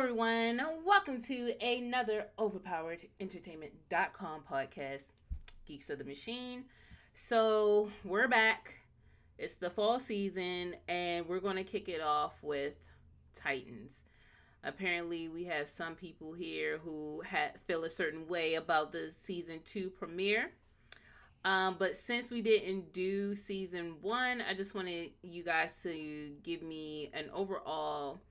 everyone. Welcome to another Overpowered Entertainment.com podcast, Geeks of the Machine. So, we're back. It's the fall season, and we're going to kick it off with Titans. Apparently, we have some people here who ha- feel a certain way about the season two premiere. Um, but since we didn't do season one, I just wanted you guys to give me an overall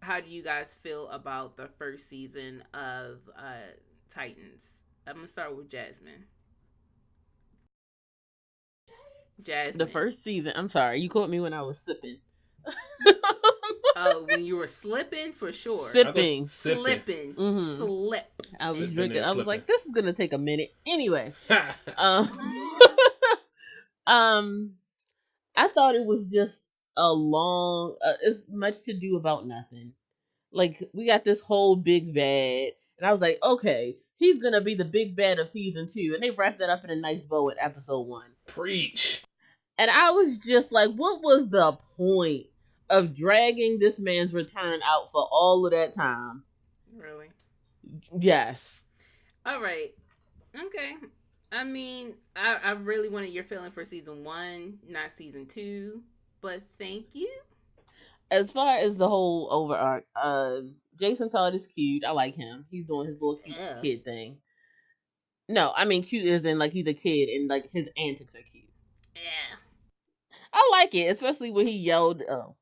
how do you guys feel about the first season of uh, Titans? I'm gonna start with Jasmine. Jasmine. The first season. I'm sorry, you caught me when I was slipping. oh, when you were slipping, for sure. Sipping, slipping, mm-hmm. slip. I was Sipping drinking. I was like, this is gonna take a minute. Anyway, um, um, I thought it was just a long uh, it's much to do about nothing. Like we got this whole big bad and i was like okay he's gonna be the big bad of season two and they wrapped that up in a nice bow at episode one. Preach. And i was just like what was the point of dragging this man's return out for all of that time? Really? Yes. All right. Okay. I mean, I, I really wanted your feeling for season one, not season two but thank you. As far as the whole over arc, uh, Jason Todd is cute. I like him. He's doing his little cute yeah. kid thing. No, I mean cute is in like he's a kid and like his antics are cute. Yeah. I like it, especially when he yelled. Oh,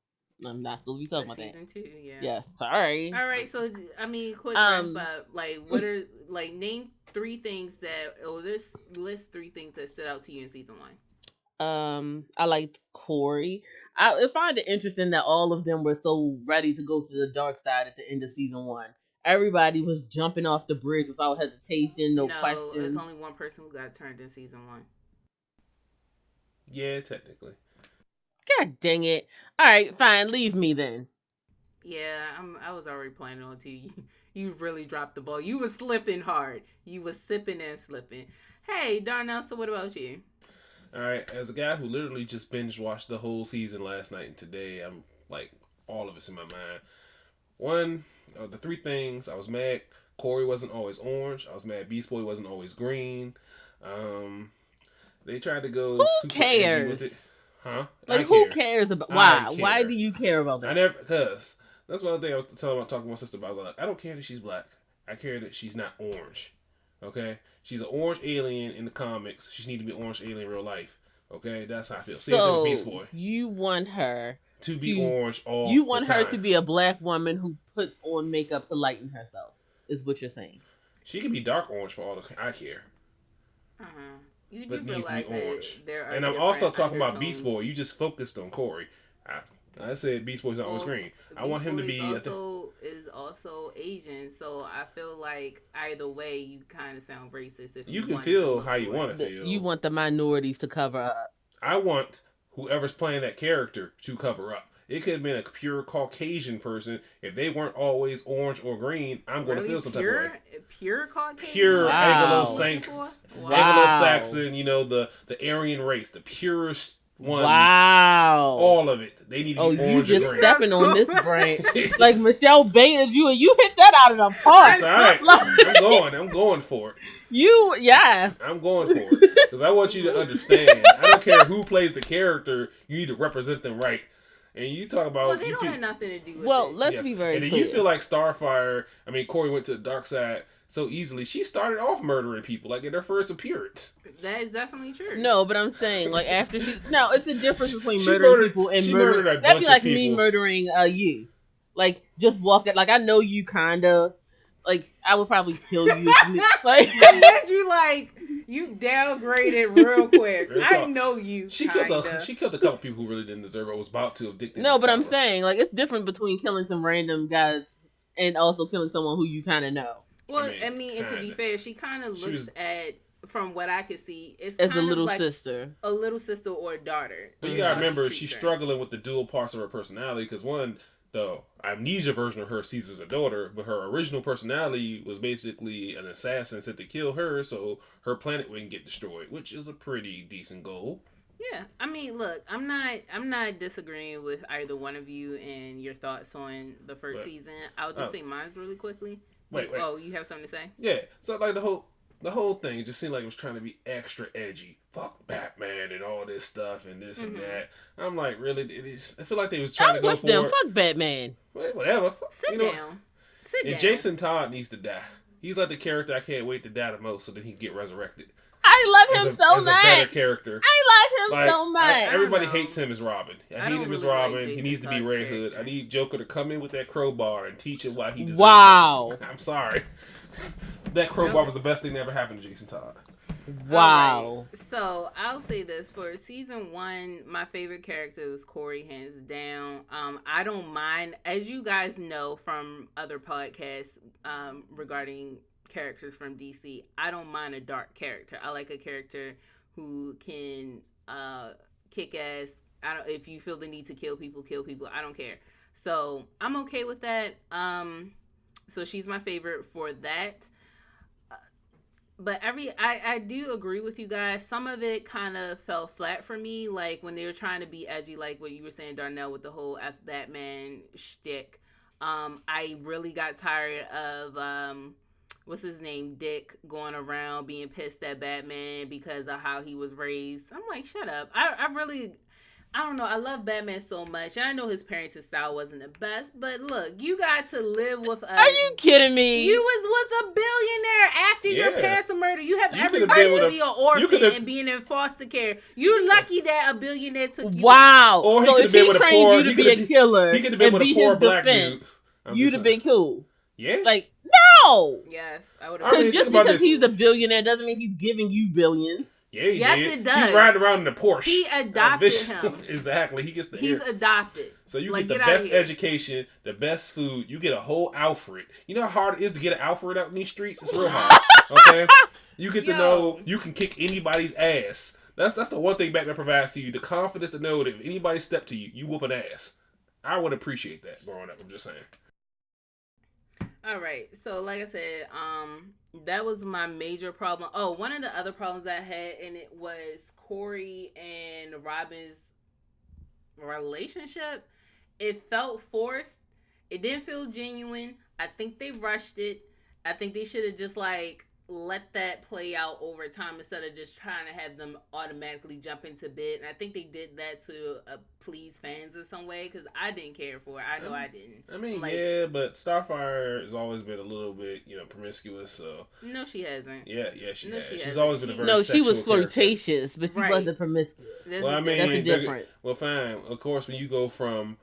I'm not supposed to be talking about season that. Season two, yeah. Yes, sorry. All right, so I mean, quick um, wrap up. Like, what are like name three things that? Oh, this list three things that stood out to you in season one. Um, I liked Kory. I, I find it interesting that all of them were so ready to go to the dark side at the end of season one. Everybody was jumping off the bridge without hesitation, no, no questions. There's only one person who got turned in season one. Yeah, technically. God dang it! All right, fine. Leave me then. Yeah, I'm. I was already planning on to you. You really dropped the ball. You were slipping hard. You were sipping and slipping. Hey, Darnell. So what about you? All right, as a guy who literally just binge watched the whole season last night and today, I'm like all of it's in my mind. One, uh, the three things I was mad. Kory wasn't always orange. I was mad. Beast Boy wasn't always green. Um, they tried to go. Who cares? Huh? Like who cares about why? Care. Why do you care about that? I never because that's one thing I was telling about talking to my sister about. I was like, I don't care that she's black. I care that she's not orange. Okay, she's an orange alien in the comics. She needs to be orange alien in real life. Okay, that's how I feel. So Beast Boy. you want her to be to, orange all. You want her to be a black woman who puts on makeup to lighten herself. Is what you're saying? She can be dark orange for all the I care. Uh huh. You do realize orange. there are and I'm also talking about Beast Boy. You just focused on Kory. I, I said Beast Boy's not well, on screen. I want him to be also is also Asian, so I feel like either way you kind of sound racist. If you, you can feel how you want to feel, you want the minorities to cover up. I want whoever's playing that character to cover up. It could have been a pure Caucasian person. If they weren't always orange or green, I'm going really to feel some pure, type of way. Pure Caucasian? Pure wow. Anglo-Saxon, wow. Anglo-Saxon, you know, the, the Aryan race, the purest ones. Wow. All of it. They need to oh, you just stepping on this brain. like Michelle baited you and you hit that out of the park. That's all right. I'm going. I'm going for it. You, yes. I'm going for it. Because I want you to understand. I don't care who plays the character, you need to represent them right. And you talk about well, they don't feel, have nothing to do with well, it. let's yes. be very and clear. you feel like Starfire. I mean, Kory went to the dark side so easily. She started off murdering people like in her first appearance. That is definitely true. No, but I'm saying like after she no, it's a difference between murdering murdered, people and murdering. That'd be like me murdering uh you, like just walking. Like I know you kinda. Like I would probably kill you. like you like you downgraded real quick. I know you. She kinda. killed a she killed a couple people who really didn't deserve it. Was about to addicted. No, but I'm saying like it's different between killing some random guys and also killing someone who you kind of know. Well, I mean, I mean and to be fair, she kind of looks was, at from what I could see, it's as a little like sister, a little sister or a daughter. But you gotta remember, she's her. struggling with the dual parts of her personality because one, the amnesia version of her sees as a daughter, but her original personality was basically an assassin sent to kill her, so her planet wouldn't get destroyed, which is a pretty decent goal. Yeah, I mean, look, I'm not, I'm not disagreeing with either one of you and your thoughts on the first season. I'll just oh. say mine's really quickly. Wait, wait. Oh, you have something to say? Yeah. So like the whole, the whole thing just seemed like it was trying to be extra edgy. Fuck Batman and all this stuff and this mm-hmm. and that. I'm like, really? It is. I feel like they was trying was to go for them. Fuck Batman. whatever. Sit you know, down. Sit and down. Jason Todd needs to die. He's like the character I can't wait to die the most, so that he can get resurrected. I love him a, so much. A better character. I love him like, so much. I, everybody hates him as Robin. I, I need him as Robin. Like he needs to be Red Hood. I need Joker to come in with that crowbar and teach him why he deserves wow. it. I'm sorry. that crowbar was the best thing that ever happened to Jason Todd. Wow. Right. So I'll say this for season one, my favorite character was Kory, hands down. Um, I don't mind, as you guys know from other podcasts um, regarding characters from DC. I don't mind a dark character. I like a character who can uh, kick ass. I don't. If you feel the need to kill people, kill people. I don't care. So I'm okay with that. Um, so she's my favorite for that. Uh, but every I, I do agree with you guys. Some of it kind of fell flat for me, like when they were trying to be edgy, like what you were saying, Darnell, with the whole F Batman shtick. Um, I really got tired of um, what's his name, Dick, going around being pissed at Batman because of how he was raised. I'm like, shut up. I, I really, I don't know. I love Batman so much, and I know his parents' style wasn't the best. But look, you got to live with a. Are you kidding me? You was with a billionaire after yeah. your parents were murdered. You have you every right to be an orphan and being in foster care. You're lucky that a billionaire took you. Wow. Or so if he trained poor, you to be a killer he and be his defense, you'd have been cool. Yeah. Like no. Yes, I would. Because just because he's a billionaire doesn't mean he's giving you billions. Yeah, yes, did. it does. He's riding around in a Porsche. He uh, adopted him. exactly. He gets the. He's air. adopted. So you like, get the get best education, the best food. You get a whole Alfred. You know how hard it is to get an Alfred out in these streets. It's real hard. Okay. you get Yo. to know you can kick anybody's ass. That's that's the one thing Batman provides to you: the confidence to know that if anybody step to you, you whoop an ass. I would appreciate that growing up. I'm just saying. All right. So like I said, um that was my major problem. Oh, one of the other problems I had and it was Kory and Robin's relationship. It felt forced. It didn't feel genuine. I think they rushed it. I think they should have just like let that play out over time instead of just trying to have them automatically jump into bed. And I think they did that to uh, please fans in some way because I didn't care for it. I know I, I didn't. I mean, like, yeah, but Starfire has always been a little bit, you know, promiscuous. So no, she hasn't. Yeah, yeah, she no, has. She She's always been a very no. She was flirtatious, character. but she right. wasn't promiscuous. There's well, I mean, that's a difference. Well, fine. Of course, when you go from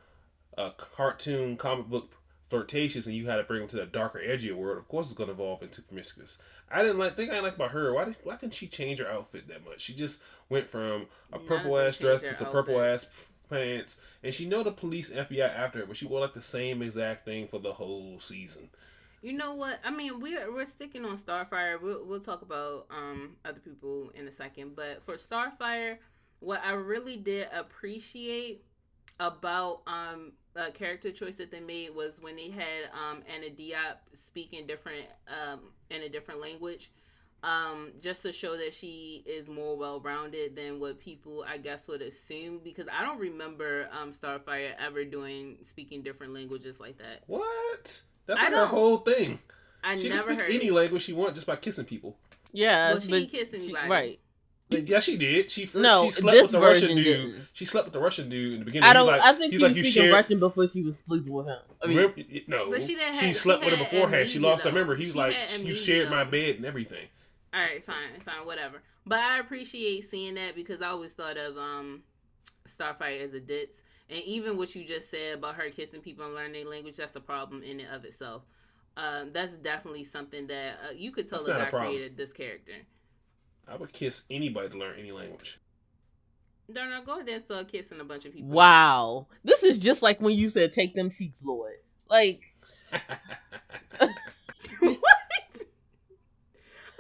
a cartoon comic book flirtatious and you had to bring them to the darker, edgier world, of course it's going to evolve into promiscuous. I didn't like think I like about her. Why did why didn't she change her outfit that much? She just went from a purple ass dress to some purple ass pants, and she know the police FBI after her, but she wore like the same exact thing for the whole season. You know what? I mean, we're we're sticking on Starfire. We'll we'll talk about um other people in a second, but for Starfire, what I really did appreciate about um a character choice that they made was when they had um Anna Diop speaking different um in a different language. Um, just to show that she is more well rounded than what people I guess would assume because I don't remember um Starfire ever doing speaking different languages like that. What? That's like her whole thing. I she never can speak any language she wants just by kissing people. Yeah, well, she kissing she, right. Yeah, she did. She no, she slept this with the version Russian dude. Didn't. She slept with the Russian dude in the beginning. I don't. Like, I think she like, was speaking Russian before she was sleeping with him. I mean, Remember, no, but she didn't. Have, she slept she with him beforehand. She lost though. her memory. He's she like, you shared my bed and everything. All right, fine, fine, whatever. But I appreciate seeing that because I always thought of um Starfire as a ditz, and even what you just said about her kissing people and learning their language, that's a problem in and of itself. Um, that's definitely something that uh, you could tell the guy created this character. I would kiss anybody to learn any language. Don't know. Go ahead and start kissing a bunch of people. Wow, this is just like when you said "take them cheeks, Lord." Like, what?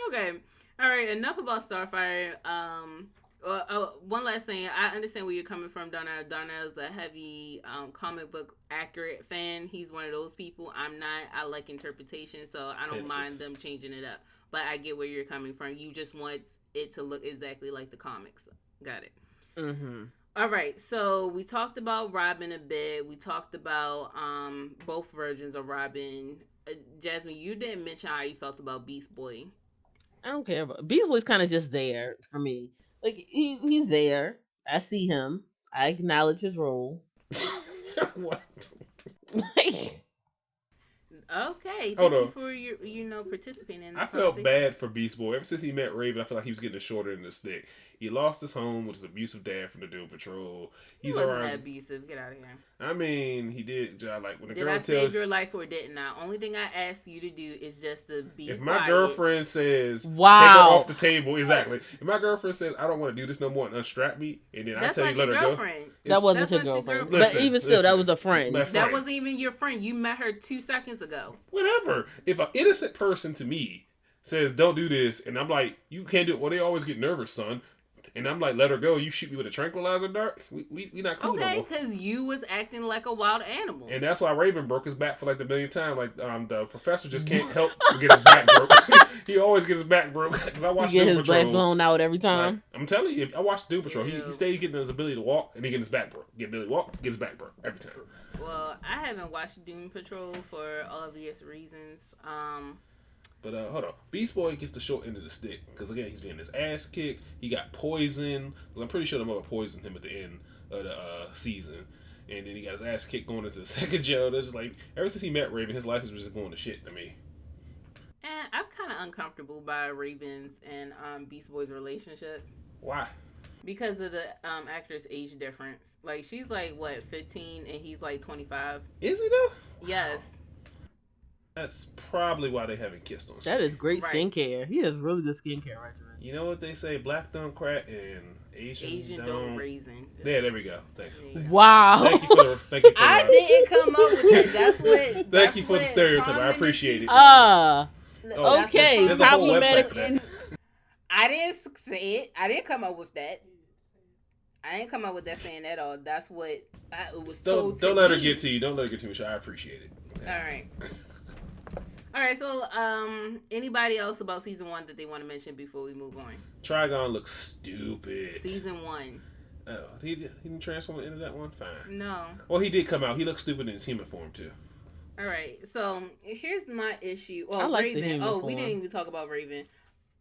okay, all right. Enough about Starfire. Um, uh, uh, one last thing. I understand where you're coming from, Donna. Donna is a heavy um, comic book accurate fan. He's one of those people. I'm not. I like interpretation, so I don't mind them changing it up. But I get where you're coming from. You just want it to look exactly like the comics. Got it. Mm-hmm. All right, so we talked about Robin a bit. We talked about um both versions of Robin. Uh, Jasmine, you didn't mention how you felt about Beast Boy. I don't care about Beast Boy's kind of just there for me. Like he he's there. I see him. I acknowledge his role. what? Okay, thank you for your you know participating. in I felt bad for Beast Boy ever since he met Raven. I feel like he was getting a shorter in the stick. He lost his home with his abusive dad from the Doom Patrol. He's he wasn't around, abusive. Get out of here. I mean, he did. Like when the did girl I save your life or didn't I? Only thing I ask you to do is just to be. If my quiet. girlfriend says, "Wow," take her off the table. Exactly. If my girlfriend says, "I don't want to do this no more," and unstrap me, and then That's I tell you let her girlfriend. go. That wasn't your girlfriend. your girlfriend. Listen, but even still, listen, that was a friend. friend. That wasn't even your friend. You met her two seconds ago. Whatever. If an innocent person to me says, "Don't do this," and I'm like, "You can't do it," well, they always get nervous, son and I'm like, let her go. You shoot me with a tranquilizer dart. We we, we not cool okay, because no you was acting like a wild animal. And that's why Raven broke his back for like the millionth time. Like um, the professor just can't help get his back broke. he always gets his back broke. Because I watch he get Doom his Patrol. back blown out every time. Like, I'm telling you, I watched Doom Patrol. He, he stays getting his ability to walk, and he get his back broke. Get ability to walk, get his back broke every time. Well, I haven't watched Doom Patrol for obvious reasons. Um, but uh, hold on, Beast Boy gets the short end of the stick because again he's getting his ass kicked. He got poisoned. I'm pretty sure the mother poisoned him at the end of the uh, season, and then he got his ass kicked going into the second jail. That's just like ever since he met Raven, his life has just going to shit to me. And I'm kind of uncomfortable by Raven's and um, Beast Boy's relationship. Why? Because of the um, actor's age difference. Like she's like what 15 and he's like 25. Is he though? Yes. That's probably why they haven't kissed on. That is great right. skincare. He has really good skincare right there. You know what they say? Black don't crack and Asian, Asian don't, don't raisin. Yeah, there we go. Thank you. Wow. Thank you for. Thank you for I didn't come up with that. That's what. Thank that's you for the stereotype. I appreciate it. Ah. Uh, oh, okay. Problematic. I didn't say it. I didn't come up with that. I didn't come up with that saying at all. That's what I was told. Don't, don't let me. her get to you. Don't let her get to me. I appreciate it. Okay. All right. All right, so um, anybody else about season one that they want to mention before we move on? Trigon looks stupid. Season one. Oh, he, he didn't transform into that one. Fine. No. Well, he did come out. He looks stupid in his human form too. All right, so here's my issue. Well, I like Raven. oh, form. we didn't even talk about Raven.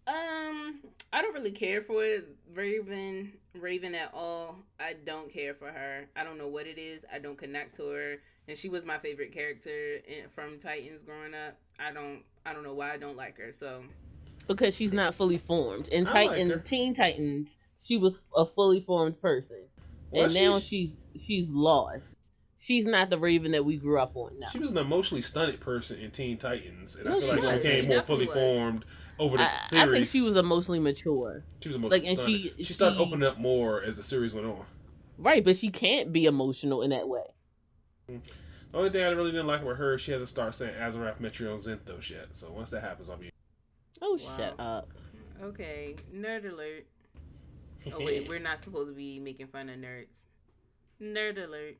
Um, I don't really care for it, Raven. Raven at all. I don't care for her. I don't know what it is. I don't connect to her and she was my favorite character in, from Titans growing up. I don't I don't know why I don't like her. So because she's not fully formed in Titan like Teen Titans, she was a fully formed person, well, and now she's she's lost. She's not the Raven that we grew up on. Now she was an emotionally stunted person in Teen Titans, and no, I feel like she became more fully was. formed over the I, series. I think she was emotionally mature. She was emotionally like, and stunted. she she started she, opening up more as the series went on. Right, but she can't be emotional in that way. Mm. The only thing I really didn't like with her, she hasn't started saying Azarath Metrion Zinthos yet. So once that happens, I'll be. Oh, wow. shut up. Okay, nerd alert. Oh wait, we're not supposed to be making fun of nerds. Nerd alert.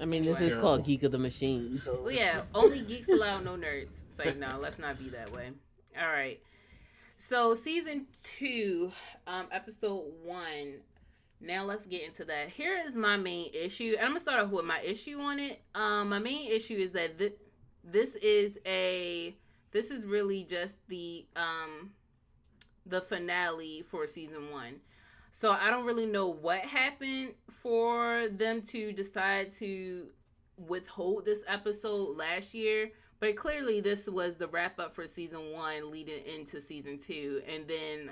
I mean, this is called Geek of the Machine. So well, yeah, only geeks allow, no nerds. It's like no, let's not be that way. All right. So season two, um, episode one now let's get into that. Here is my main issue, and I'm gonna start off with my issue on it. Um, my main issue is that th- this is a this is really just the um the finale for season one. So I don't really know what happened for them to decide to withhold this episode last year. But clearly, this was the wrap up for season one, leading into season two, and then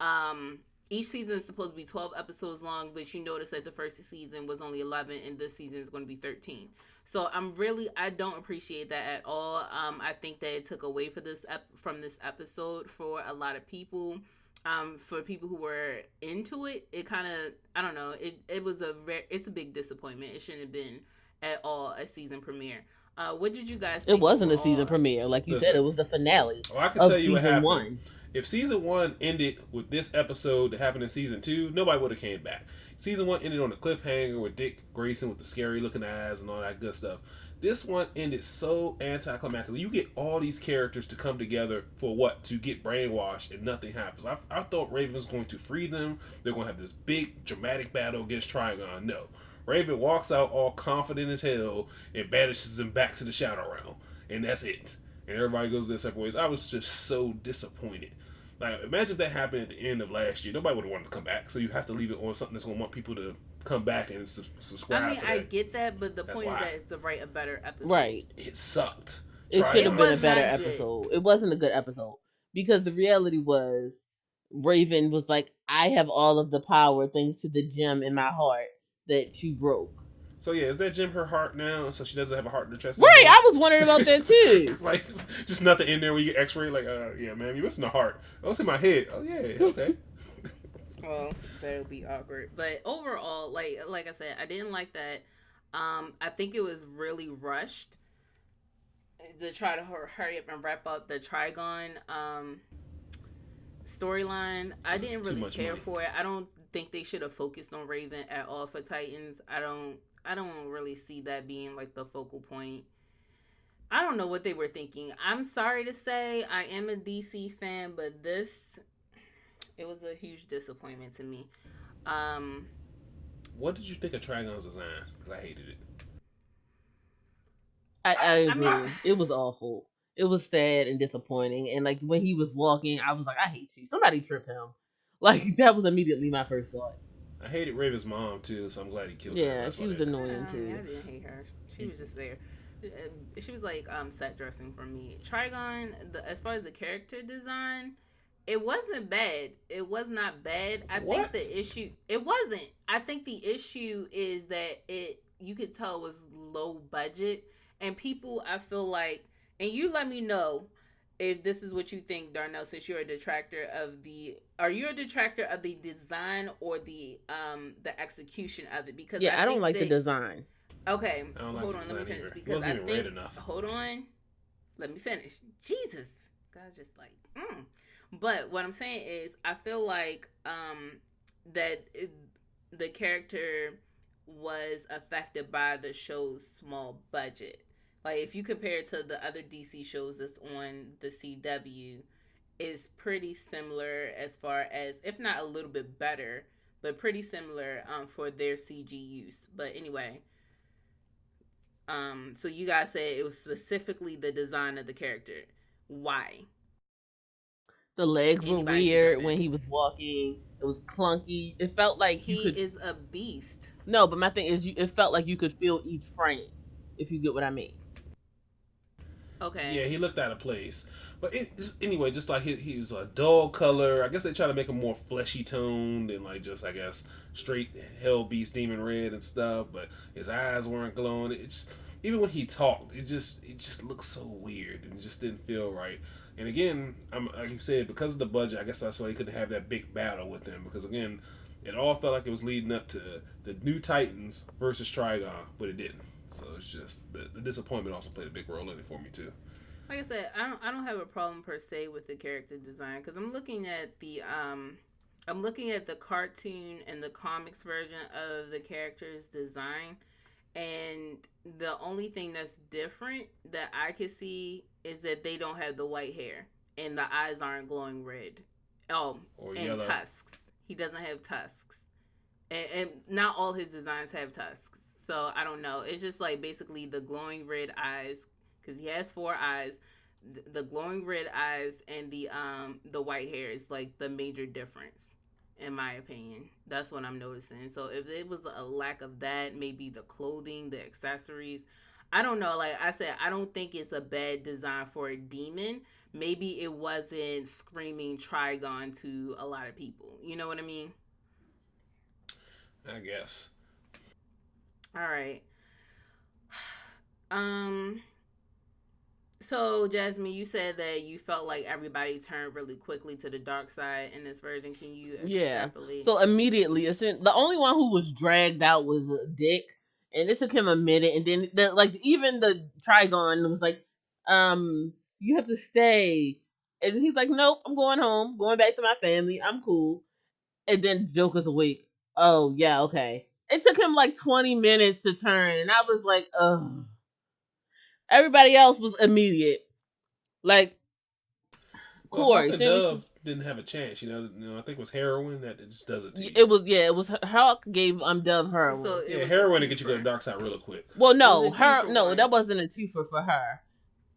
um each season is supposed to be 12 episodes long, but you notice that the first season was only 11 and this season is going to be 13. So I'm really I don't appreciate that at all. Um, I think that it took away for this ep- from this episode for a lot of people. Um, for people who were into it, it kind of I don't know. It it was a very it's a big disappointment. It shouldn't have been at all a season premiere. Uh, what did you guys? it wasn't a season premiere, like you Listen, said. It was the finale. Well, I can tell you what happened. One if season one ended with this episode that happened in season two, nobody would have came back. Season one ended on a cliffhanger with Dick Grayson with the scary looking eyes and all that good stuff. This one ended so anticlimactically. You get all these characters to come together for what? To get brainwashed and nothing happens. I, I thought Raven was going to free them. They're going to have this big dramatic battle against Trigon. No. Raven walks out all confident as hell and banishes them back to the Shadow Realm. And that's it. And everybody goes their separate ways. I was just so disappointed. Like, imagine if that happened at the end of last year. Nobody would have wanted to come back. So you have to leave it on something that's going to want people to come back and su- subscribe. I mean, I get that, but the That's point why. is that it's to write a better episode. Right. It sucked. It should have been a better episode. It wasn't a good episode because the reality was Raven was like, "I have all of the power thanks to the gem in my heart that you broke." So yeah, is that gem her heart now? So she doesn't have a heart in her chest. Right, I was wondering about that too. like just nothing in there where you get X-ray. Like, uh, yeah, man, you missing a heart. Oh, it's in my head. Oh yeah, okay. well, that'll be awkward. But overall, like like I said, I didn't like that. Um, I think it was really rushed to try to hurry up and wrap up the Trigon um, storyline. I didn't really care money. for it. I don't think they should have focused on Raven at all for Titans. I don't. I don't really see that being like the focal point. I don't know what they were thinking. I'm sorry to say I am a DC fan, but this it was a huge disappointment to me. Um, what did you think of Trigon's design? Because I hated it. I, I agree. I mean, it was awful. It was sad and disappointing. And like when he was walking, I was like, I hate you. Somebody trip him. Like that was immediately my first thought. I hated Raven's mom too, so I'm glad he killed yeah, her. Yeah, she was annoying too. I didn't hate her. She was just there. Uh, she was like um set dressing for me. Trigon, the as far as the character design, it wasn't bad. It was not bad. I what? think the issue it wasn't. I think the issue is that it you could tell it was low budget and people I feel like and you let me know if this is what you think, Darnell, since you're a detractor of the are you a detractor of the design or the um the execution of it? Because Yeah, I, I don't like the design. Okay. hold like on, let me finish either. because I think hold on. Let me finish. Jesus. God's just like, mm. But what I'm saying is, I feel like um, that it, the character was affected by the show's small budget. Like if you compare it to the other DC shows that's on the CW, is pretty similar as far as, if not a little bit better, but pretty similar um, for their CG use. But anyway, um, so you guys said it was specifically the design of the character. Why? The legs Anybody were weird when he was walking. It was clunky. It felt like he could... is a beast. No, but my thing is, you, it felt like you could feel each frame, if you get what I mean. Okay. Yeah, he looked out of place. But it, just, anyway, just like he, he was a dull color. I guess they try to make him more fleshy toned and like just I guess straight hell beast demon red and stuff. But his eyes weren't glowing. It's even when he talked, it just it just looked so weird and just didn't feel right. And again, I'm like you said, because of the budget, I guess that's why he couldn't have that big battle with them. Because again, it all felt like it was leading up to the new Titans versus Trigon, but it didn't. So it's just the, the disappointment also played a big role in it for me too. Like I said, I don't I don't have a problem per se with the character design because I'm looking at the um I'm looking at the cartoon and the comics version of the character's design and the only thing that's different that I can see is that they don't have the white hair and the eyes aren't glowing red. Oh, or and yellow. tusks. He doesn't have tusks, and, and not all his designs have tusks. So I don't know. It's just like basically the glowing red eyes because he has four eyes. The, the glowing red eyes and the um the white hair is like the major difference in my opinion. That's what I'm noticing. So if it was a lack of that, maybe the clothing, the accessories, I don't know. Like I said, I don't think it's a bad design for a demon. Maybe it wasn't screaming Trigon to a lot of people. You know what I mean? I guess. All right. Um so, Jasmine, you said that you felt like everybody turned really quickly to the dark side in this version. Can you Yeah. So immediately, the only one who was dragged out was Dick, and it took him a minute. And then, the, like, even the Trigon was like, "Um, you have to stay," and he's like, "Nope, I'm going home, going back to my family. I'm cool." And then Joker's awake. Oh yeah, okay. It took him like 20 minutes to turn, and I was like, "Ugh." Everybody else was immediate. Like Kory, well, Dove didn't have a chance. You know, you know, I think it was heroin that just does it. It was yeah, it was Hawk gave um Dove heroin. So yeah, heroin to get you to the dark side really quick. Well, no, her no, one. that wasn't a twofer for her.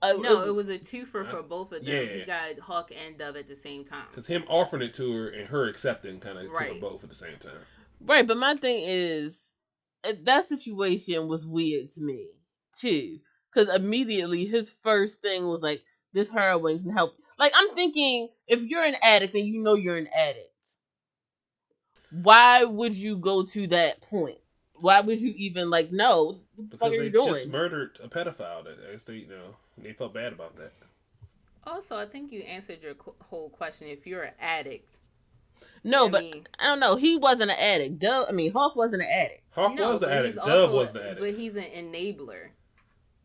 Uh, no, it, it, was a twofer for both of them. Yeah. He got Hawk and Dove at the same time. Because him offering it to her and her accepting kind of right. took both at the same time. Right, but my thing is uh, that situation was weird to me too. Because immediately his first thing was like, "This heroin can help." Like I'm thinking, if you're an addict and you know you're an addict, why would you go to that point? Why would you even like know? What the fuck are you doing? Just murdered a pedophile. That they, you know, they felt bad about that. Also, I think you answered your whole question. If you're an addict, no, I but mean, I don't know. He wasn't an addict. Dove, I mean, Hawk wasn't an addict. Hawk no, was the addict. Dove was the addict. But he's an enabler.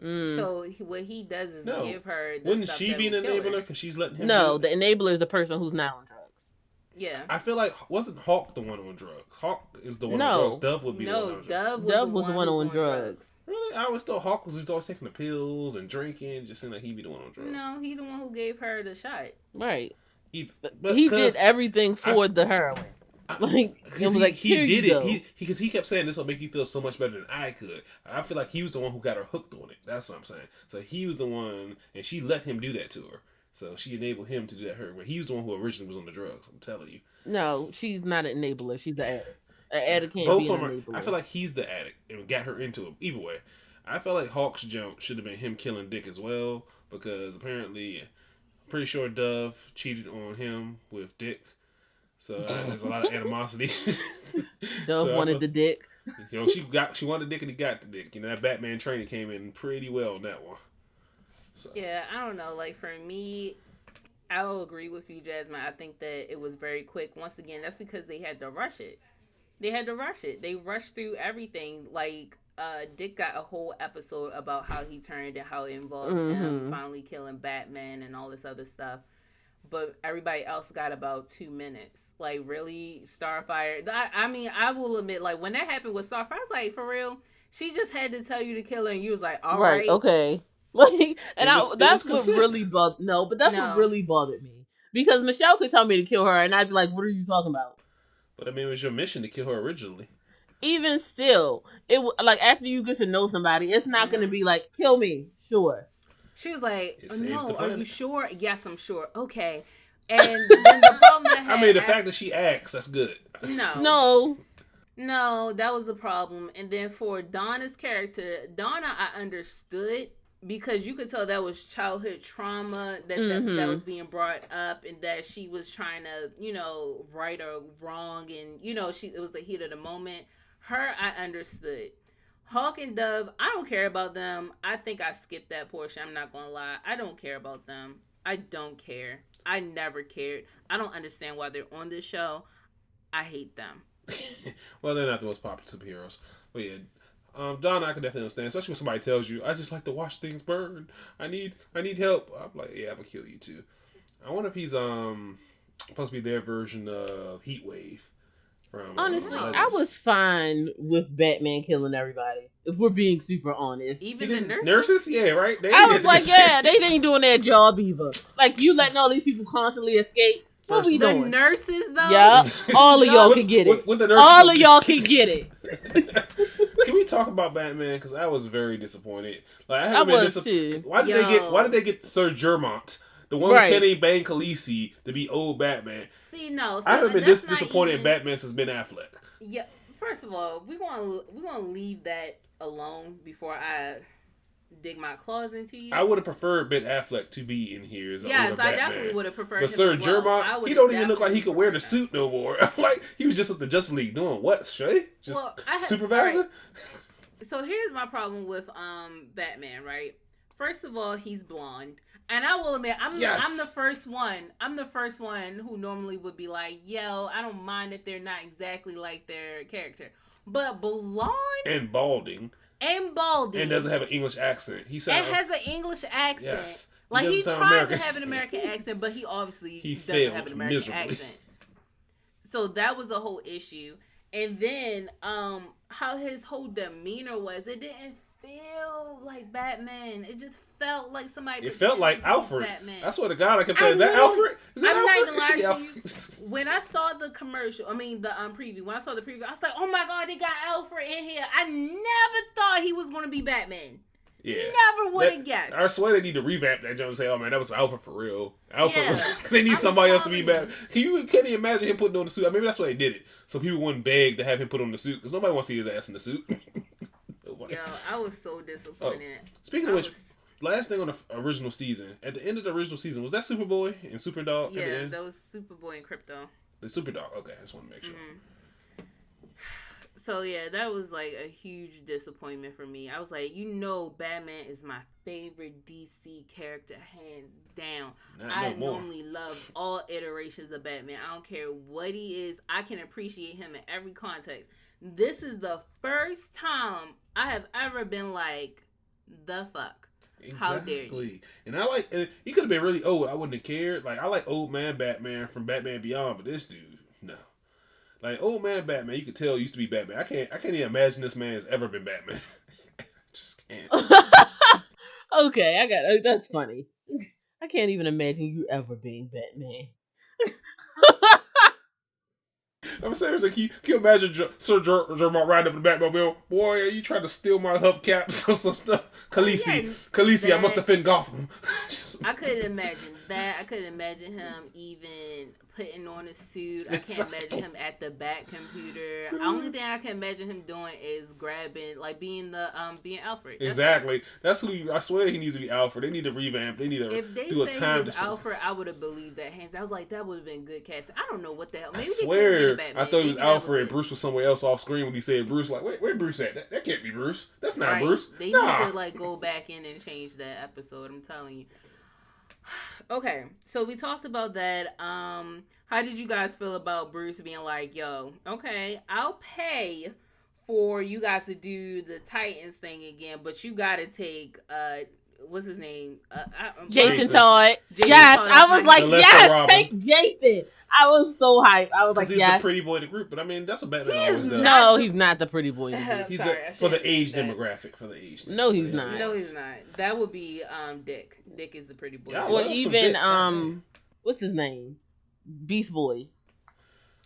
Mm. So he, what he does is no. give her. The Wouldn't she be an enabler because she's letting him? No, the enabler is the person who's not on drugs. Yeah. I feel like wasn't Hawk the one on drugs? Hawk is the one no. on drugs. Dove would be no, the one on Dove drugs. Was Dove was the one, on, drugs. drugs. Really? I always thought Hawk was always taking the pills and drinking. Just seemed like he'd be the one on drugs. No, he the one who gave her the shot. Right. He, but, he did everything for I, the heroin. Like it was he, like he did it. He because he, he, kept saying this will make you feel so much better than I could. I feel like he was the one who got her hooked on it. That's what I'm saying. So he was the one, and she let him do that to her. So she enabled him to do that to her. But he was the one who originally was on the drugs. I'm telling you. No, she's not an enabler. She's an addict. An addict can't Both be an enabler. I feel like he's the addict and got her into it. Either way, I feel like Hawk's jump should have been him killing Dick as well because apparently, pretty sure Dove cheated on him with Dick so uh, there's a lot of animosity. Dove so wanted the dick. You know, she got she wanted the dick and he got the dick. You know, that Batman training came in pretty well in that one. So. Yeah, I don't know. Like for me, I'll agree with you, Jasmine. I think that it was very quick. Once again, that's because they had to rush it. They had to rush it. They rushed through everything. Like uh, Dick got a whole episode about how he turned and how it involved mm-hmm. him finally killing Batman and all this other stuff but everybody else got about two minutes. Like really, Starfire. I, I mean, I will admit, like when that happened with Starfire, I was like, for real, she just had to tell you to kill her, and you was like, all right, right. okay. Like, and was, I, that's what really bothered. No, but that's no. what really bothered me because Michelle could tell me to kill her, and I'd be like, what are you talking about? But I mean, it was your mission to kill her originally. Even still, it like after you get to know somebody, it's not mm-hmm. going to be like kill me, sure. She was like, oh, "No, are you sure?" Yes, I'm sure. Okay. And the problem that I mean, the fact that she acts, that's good. No, no, no, that was the problem. And then for Donna's character, Donna, I understood because you could tell that was childhood trauma that, mm-hmm. that, that mm-hmm. was being brought up and that she was trying to you know right or wrong and you know she it was the heat of the moment her i understood Hawk and Dove, I don't care about them. I think I skipped that portion. I'm not gonna lie. I don't care about them. I don't care. I never cared. I don't understand why they're on this show. I hate them. well, they're not the most popular superheroes. But yeah, um, Don, I can definitely understand, especially when somebody tells you, "I just like to watch things burn. I need, I need help." I'm like, "Yeah, I'm gonna kill you too." I wonder if he's um supposed to be their version of Heat Wave. From, Honestly, I was fine with Batman killing everybody. If we're being super honest, even the nurses? nurses, yeah, right. They I was like, yeah, they ain't doing their job either. Like you letting all these people constantly escape. What we the doing? nurses though. Yeah, all of y'all can get it. all of y'all can get it. can we talk about Batman? Because I was very disappointed. Like I, I was dis- too. Why did Yo. they get? Why did they get Sir Germont? The one right. with Kenny Bane Khaleesi to be old Batman. See, no, I haven't been this disappointed even... in Batman since Ben Affleck. Yeah, first of all, we want to we want to leave that alone before I dig my claws into you. I would have preferred Ben Affleck to be in here. As yes, I definitely would have preferred. But Sir well. he don't even look like he could wear the suit no more. like he was just at the Justice League doing what? Shay, just well, had, supervisor. Right. So here's my problem with um Batman. Right, first of all, he's blonde. And I will admit, I'm yes. I'm the first one. I'm the first one who normally would be like, "Yo, I don't mind if they're not exactly like their character." But blonde and balding and balding and doesn't have an English accent. He sounds it has an English accent. Yes. Like he, he tried American. to have an American accent, but he obviously he doesn't have an American miserably. accent. So that was a whole issue. And then um how his whole demeanor was, it didn't feel like Batman. It just felt like somebody. It felt like Alfred. Batman. I swear to God, I can tell. Is that Alfred? Is that I'm Alfred? not gonna lie to you. When I saw the commercial, I mean the um preview. When I saw the preview, I was like, "Oh my God, they got Alfred in here." I never thought he was gonna be Batman. Yeah. Never would have guessed. I swear they need to revamp that joke and say, "Oh man, that was Alfred for real." Alfred Yeah. was. they need I'm somebody else to be Batman. Can you can you imagine him putting on the suit? Maybe that's why they did it, so people wouldn't beg to have him put on the suit because nobody wants to see his ass in the suit. Yo, I was so disappointed. Speaking I of which, was- last thing on the original season, at the end of the original season, was that Superboy and Superdog? at the yeah, end? that was Superboy and Krypto. the Superdog. Okay, I just want to make sure. Mhm. So yeah, that was like a huge disappointment for me. I was like, you know, Batman is my favorite DC character, hands down. Not I no normally love all iterations of Batman. I don't care what he is. I can appreciate him in every context. This is the first time I have ever been like, the fuck. How dare you. And I like, and he could have been really old. I wouldn't have cared. Like I like old man Batman from Batman Beyond, but this dude, no. Like old man Batman, you could tell used to be Batman. I can't, I can't even imagine this man has ever been Batman. Just can't. okay, I got uh, that's funny. I can't even imagine you ever being Batman. I'm serious. Like, can you, can you imagine Jer- Sir Jer- Jermont riding up in the Batmobile? Boy, are you trying to steal my hubcaps or some stuff? Khaleesi, oh, yeah, Khaleesi, I must defend Gotham. I couldn't imagine that. I couldn't imagine him even putting on a suit. I can't imagine him at the back computer. The only thing I can imagine him doing is grabbing, like being the um being Alfred. That's exactly. That's who. You, I swear he needs to be Alfred. They need to revamp. They need to If they do a say time. he was. Alfred, I would have believed that hands. I was like, that would have been good casting. I don't know what the hell. I Maybe they could've swear. I thought he was Maybe was Alfred. and. Bruce was somewhere else off screen when he said Bruce. Like, wait, where Bruce at? That, that can't be Bruce. That's not Right. Bruce. They nah. need to like go back in and change that episode. I'm telling you. Okay, so we talked about that. Um, how did you guys feel about Bruce being like, "Yo, okay, I'll pay for you guys to do the Titans thing again, but you got to take uh, what's his name? Uh, I, Jason, Jason. Todd. Jason yes, Todd I was like, The yes, Robin. take Jason. I was so hyped. I was like, he's yes. the pretty boy of the group, but I mean, that's a bad. He is always does. no, he's not the pretty boy. in the group. He's Sorry, the, for the age that. demographic. For the age. No, he's demographic. not. No, he's not. That would be um Dick. Dick is the pretty boy. Yeah, I Well, even Dick. um, what's his name? Beast Boy.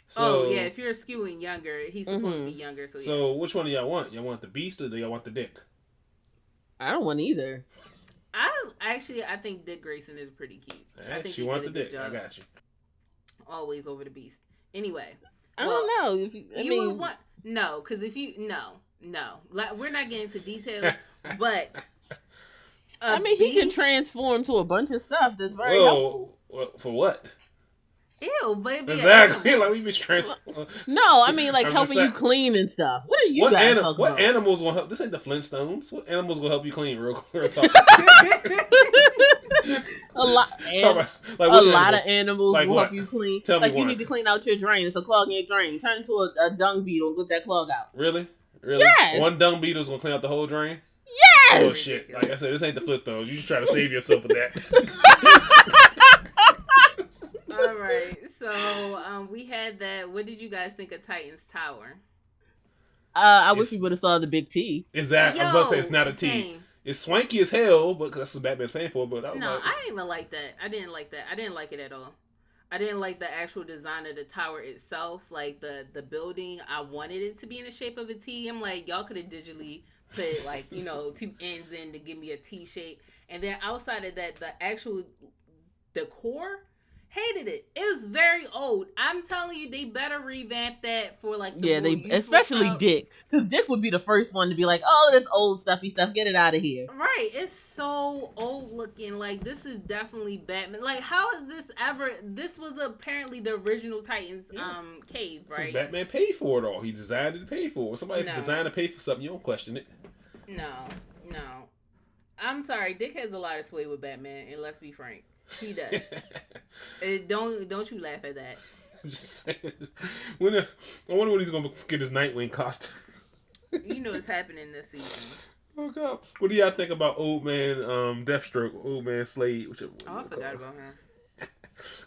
So, oh yeah, if you're skewing younger, he's supposed to Mhm. be younger. So, yeah. So which one do y'all want? Y'all want the Beast or do y'all want the Dick? I don't want either. I actually I think Dick Grayson is pretty cute. I think she he want the a good Dick. I got you. Always over the beast. Anyway, I Well, don't know. If you, I you mean, would want no, because if you no no, like we're not getting into details, but I a mean, he can transform to a bunch of stuff that's very. Whoa, well, for what? Ew, but it'd be an Exactly. animal. like we be straight. No, I mean like I'm helping you clean and stuff. What are you what guys anim- talking what about? animals will help? This ain't the Flintstones. What animals will help you clean? Real quick. A lot, talk and like, a which lot of animals Like will what? help you clean. Tell me like you one. need to clean out your drain. It's a clog in your drain. Turn into a, a dung beetle and get that clog out. Really? Really? Yes. One dung beetle's gonna clean out the whole drain? Yes. Oh shit! Like I said, this ain't the Flintstones. You just try to save yourself with that. All right, so um, we had that. What did you guys think of Titans Tower? Uh, I wish we would have saw the big T. exactly. I was about to say it's not a T. same. It's swanky as hell, but 'cause that's what Batman's paying for. But I was No, like, I didn't even like that. I didn't like that. I didn't like it at all. I didn't like the actual design of the tower itself, like the the building. I wanted it to be in the shape of a T. I'm like, y'all could have digitally put like you know two ends in to give me a T shape, and then outside of that, the actual decor. Hated it. It was very old. I'm telling you, they better revamp that for like the yeah, they especially crowd. Dick, because Dick would be the first one to be like, "Oh, this old stuffy stuff, get it out of here." Right, it's so old looking. Like this is definitely Batman. Like how is this ever? This was apparently the original Titans Yeah. um cave, 'cause right? Batman paid for it all. He designed it to pay for it. Somebody No. designed to pay for something, you don't question it. No, no. I'm sorry, Dick has a lot of sway with Batman, and let's be frank, he does. Uh, don't don't you laugh at that? I'm just saying. When I wonder when he's gonna get his Nightwing costume. You know what's happening this season. Oh god! What do y'all think about old man um Deathstroke, old man Slade? Whichever Oh, I forgot about him.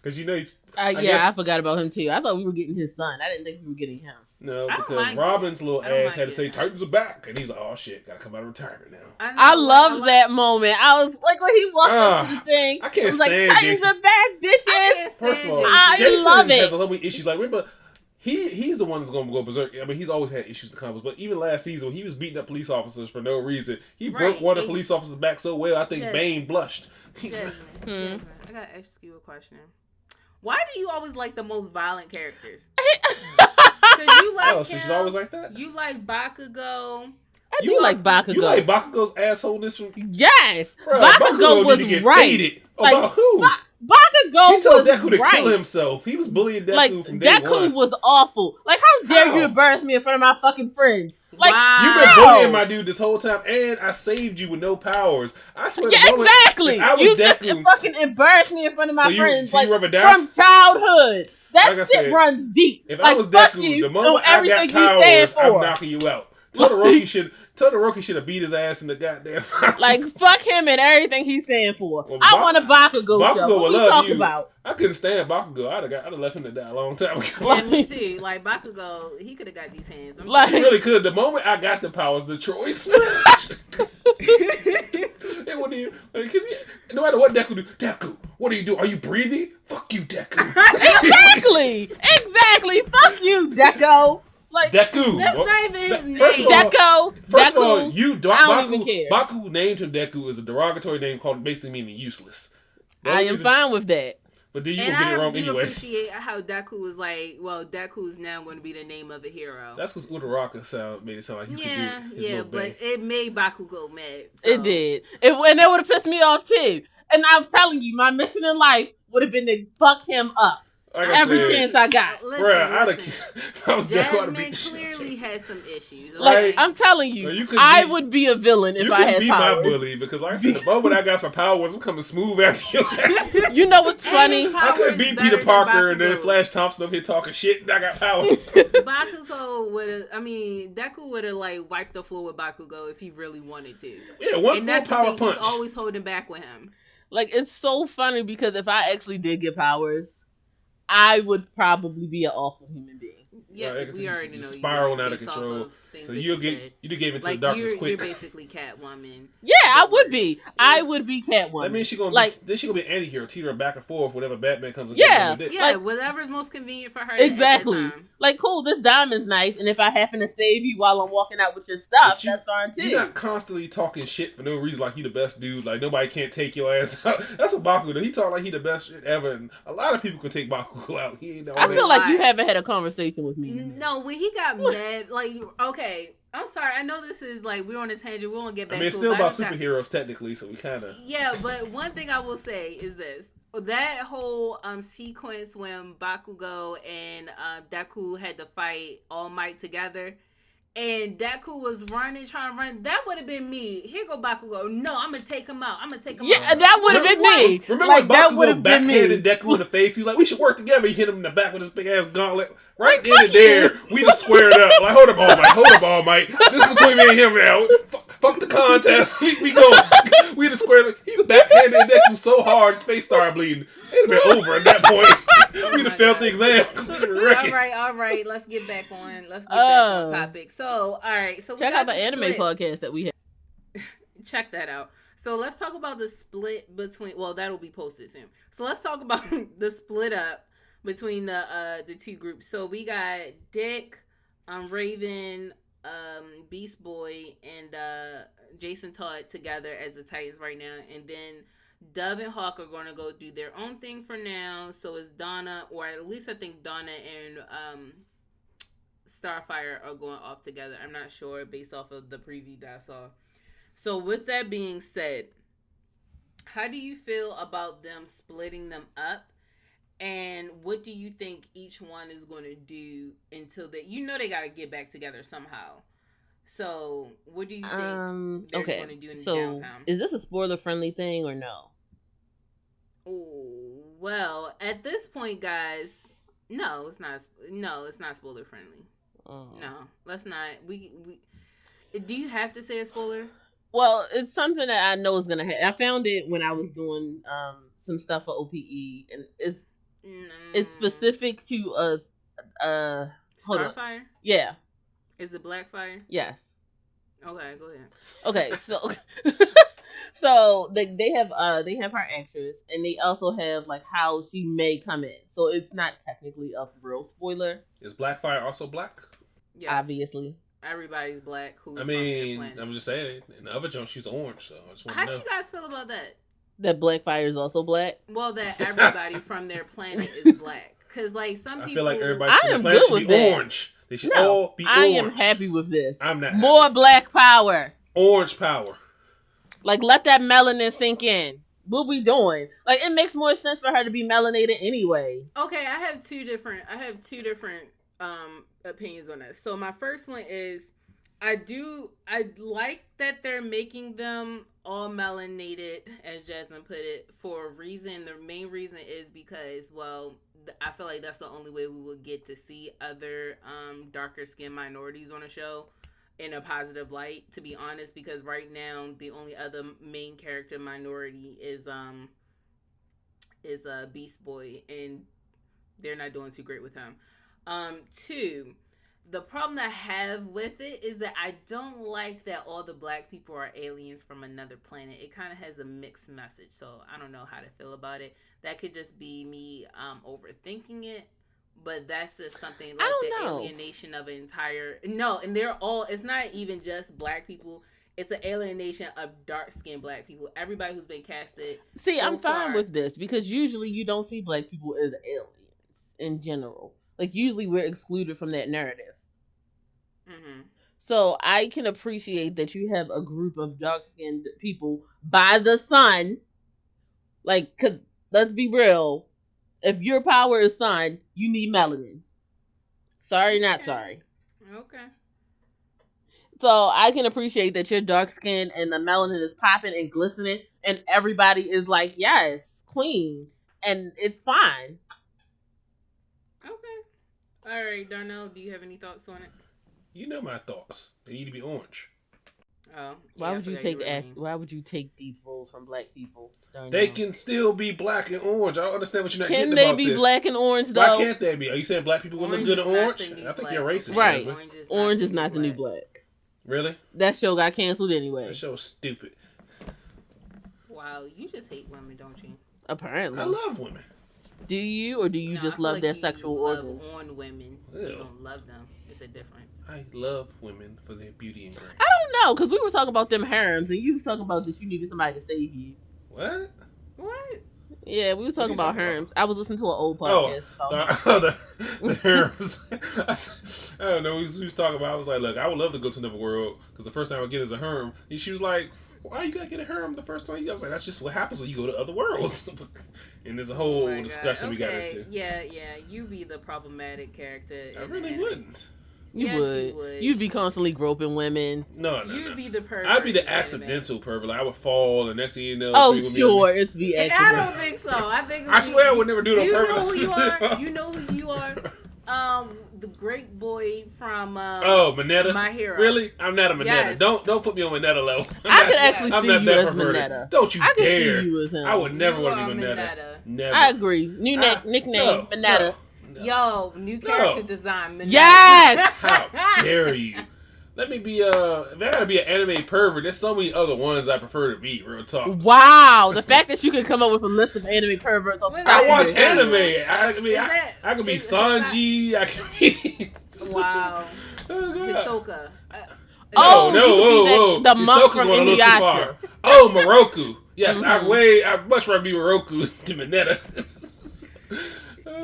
Because you know he's. Uh, I yeah, guess- I forgot about him too. I thought we were getting his son. I didn't think we were getting him. No, because mind Robin's little ass mind had to say. Titans are back, and he's like, "Oh shit, gotta come out of retirement now." know, I love like- that moment. I was like when he walked up to the thing. Ah, I can't I was like, Titans Jason. are back, bitches. I can't First of all, stand I Jason love it. has a little bit issues. Like, remember, he he's the one that's gonna go berserk. I mean, he's always had issues with comics, but even last season, when he was beating up police officers for no reason, he broke one of the police officers back so well. I think Yeah. Bane blushed. Jasmine, Hmm. Jasmine, I gotta ask you a question. Why do you always like the most violent characters? Because you like oh, so him, she's always like that. you like Bakugo. I do like Bakugo. You like Bakugo's assholeness from yes, Bruh, Bakugo was to get right. faded. Like, About who? Ba- Bakugo he told was Deku to right. kill himself. He was bullying Deku like from day Deku one. was awful. Like how dare How? you embarrass me in front of my fucking friends? Like wow. You've been No. bullying my dude this whole time, and I saved you with no powers. I swear. yeah, moment exactly. I was You just Deku. fucking embarrassed me in front of my so you, friends, so like you rubber down. from childhood. That Like shit said, runs deep. If like I was Deku, you the moment I got powers, I'm knocking you out. Todoroki should Todoroki should have beat his ass in the goddamn house. Like fuck him and everything he's saying for. Well, I Bak- want a Bakugo, Bakugo show. What we love talk you. about? I couldn't stand Bakugo. I'd have got, I'd have left him to die a long time ago. Yeah, me too. Like Bakugo, he could have got these hands. I'm Like- I really could. The moment I got the powers, the choice. it wouldn't even, like, 'cause he- no matter what Deku do, Deku, what do you do? Are you breathing? Fuck you, Deku. exactly, exactly. Fuck you, Deku. Like Deku. That's What- not even his that- name. All, Deku, First Deku. of all, you do, I don't Baku, even care. Baku named him Deku is a derogatory name called basically meaning useless. The I am fine with that. But then you and gonna get it I wrong do anyway. appreciate how Deku was like, well, Deku is now going to be the name of a hero. That's because Uraraka sound made it sound like you yeah, could do his yeah, but bang. it made Baku go mad. so- It did. It, and that would have pissed me off too. And I'm telling you, my mission in life would have been to fuck him up Like every said, chance I got. Listen, Bruh, I'd have, listen. if I was Deku, I'd have Jasmine beat the shit out of clearly you. has some issues. Right. Like okay? I'm telling you, you could I be- would be a villain if You I can had be powers. my bully because, like I said, the moment I got some powers, I'm coming smooth after you. You know what's funny? I could powers beat Peter Parker and then Flash Thompson up here talking shit. And I got powers. Bakugo would have. I mean, Deku would have like wiped the floor with Bakugo if he really wanted to. yeah, one and full that's the power thing. punch. He's always holding back with him. Like it's so funny because if I actually did get powers, I would probably be an awful human being. Yeah, Right, 'cause we already know. you spiraling are out of based off control. of things so that you'll you get said. you gave into like the you're, darkness you're quick. basically Catwoman. Yeah, I would be. Yeah. I would be Catwoman. That means she's gonna like be, then she gonna be an anti-hero, teetering back and forth whenever Batman comes. and Yeah, gives her the dick. Yeah, Like- whatever's most convenient for her. Exactly. At that time. like cool, this diamond's nice, and if I happen to save you while I'm walking out with your stuff, you- that's fine too. You're not constantly talking shit for no reason, like you the best dude. Like nobody can't take your ass out. That's what Baku do. He talk like he the best shit ever, and a lot of people can take Baku out. He ain't no I way. feel like you haven't had a conversation with me. No, when he got mad, like okay, I'm sorry. I know this is like we're on a tangent. We won't get back. I back mean, it's to still it. but I about just got- superheroes technically, so we kind of. Yeah, but one thing I will say is this: that whole um sequence when Bakugo and uh, Deku had to fight All Might together, and Deku was running, trying to run. That would have been me. Here go Bakugo. No, I'm gonna take him out. I'm gonna take him Yeah, out. Yeah, that would have been me. Remember like when that Bakugo would have been me. backhanded Deku in the face? He was like, "We should work together." He hit him in the back with his big ass gauntlet. Right Like, then and there, we just squared up. Like, hold up, All Might. Hold up, All Might. This is between me and him now. Fuck, fuck the contest. We, we go. We just squared. up. He backhanded Deku so hard, his face started bleeding. It'd have been over at that point. Oh We'd my have failed God. the exam. We'd have wrecked all it. right, all right. Let's get back on. Let's get back on Oh. topic. So, all right. So we Check got out the anime split. podcast that we have. check that out. So let's talk about the split between. Well, that'll be posted soon. So let's talk about the split up between the uh the two groups. So we got Dick, um, Raven, um, Beast Boy, and uh Jason Todd together as the Titans right now, and then Dove and Hawk are going to go do their own thing for now. So is Donna, or at least I think Donna and um Starfire are going off together. I'm not sure based off of the preview that I saw. So with that being said, how do you feel about them splitting them up? And what do you think each one is going to do until they you know they got to get back together somehow. So, what do you think Um. they're Okay. going to do in So, downtime? is this a spoiler-friendly thing or no? Oh, well, at this point, guys, no, it's not. No, it's not spoiler friendly. Oh. No, let's not. We we. Do you have to say a spoiler? Well, it's something that I know is gonna happen. I found it when I was doing um some stuff for OPE, and it's mm. it's specific to a uh Starfire. Yeah. Is it Blackfire? Yes. Okay, go ahead. Okay, so so they they have uh they have her actress and they also have like how she may come in. So it's not technically a real spoiler. Is Blackfire also black? Yes. Obviously. Everybody's black. Who's I mean, I'm just saying. In the other junk, she's orange. So I just want How to know. do you guys feel about that? That Blackfire is also black. Well, that everybody from their planet is black. Because like some people, I feel like everybody from I am planet good with that. orange. They should no, all be orange. I am happy with this. I'm not. More happy. black power. Orange power. Like let that melanin sink in. What we doing? Like it makes more sense for her to be melanated anyway. Okay, I have two different. I have two different um opinions on this. So my first one is I do I like that they're making them all melanated, as Jasmine put it, for a reason. The main reason is because, well, I feel like that's the only way we will get to see other um, darker skinned minorities on a show in a positive light. To be honest, because right now the only other main character minority is um is a uh, Beast Boy, and they're not doing too great with him. Um, two the problem I have with it is that I don't like that all the black people are aliens from another planet. It kind of has a mixed message, so I don't know how to feel about it. That could just be me um, overthinking it, but that's just something like the know. alienation of an entire no, and they're all. It's not even just black people. It's an alienation of dark skinned black people. Everybody who's been casted. See, so I'm fine far, with this because usually you don't see black people as aliens in general. Like usually we're excluded from that narrative. Mm-hmm. So I can appreciate that you have a group of dark skinned people by the sun. Like, cause let's be real. If your power is sun, you need melanin. Sorry, not sorry. Okay. So I can appreciate that you're dark skinned and the melanin is popping and glistening, and everybody is like, yes, queen. And it's fine. Okay. All right, Darnell, do you have any thoughts on it? You know my thoughts. They need to be orange. Oh, why would you take act, Why would you take these roles from black people? They know. can still be black and orange. I don't understand what you're not can getting about this. Can they be black and orange though? Why can't they be? Are you saying black people orange look good in orange? I think you're racist. Right. Orange is, orange is not the new black. Really? That show got canceled anyway. That show's stupid. Wow, you just hate women, don't you? Apparently. I love women. Do you, or do you no, just love like their sexual organs? on women. Ew. You don't love them. It's a difference. I love women for their beauty and grace. I don't know, because we were talking about them harems, and you was talking about that you needed somebody to save you. What? What? Yeah, we was talking about harems. I was listening to an old oh, podcast. Oh, oh the, the harems. I don't know. We was, we was, talking about. I was like, look, I would love to go to another world because the first time I get is a harem. And she was like, why you gotta get a harem the first time? I was like, that's just what happens when you go to other worlds. and there's a whole oh discussion okay. we got into. Yeah, yeah. You be the problematic character. I really wouldn't. You, yes, would. you would. You'd be constantly groping women. No, no, You'd no. be the pervert. I'd be the accidental pervert. Like I would fall, and next thing you know, oh sure, it's be accidental. I don't think so. I think I swear I would never do no you pervert. know who you are. You know who you are. Um, the great boy from um, oh Mineta, my hero. Really, I'm not a Mineta. Yes. Don't don't put me on Mineta level. I'm i not, could actually I'm see you as perverted. Mineta. Don't you I could dare. See you as him. I would never want to be Mineta. Mineta. Never. I agree. New I, nickname no, Mineta. No. Yo, new character no. design. Yes. How dare you? Let me be uh if I gotta be an anime pervert, there's so many other ones I prefer to be, real talk. Wow. The fact that you can come up with a list of anime perverts I watch anime. I, I mean I, that, I, can be is, Sanji, I can be Wow. oh, Hisoka. Uh, oh, no, whoa, whoa. The, the monk from Inuyasha. Oh, Miroku. Yes, mm-hmm. I way I much rather be Miroku than Mineta.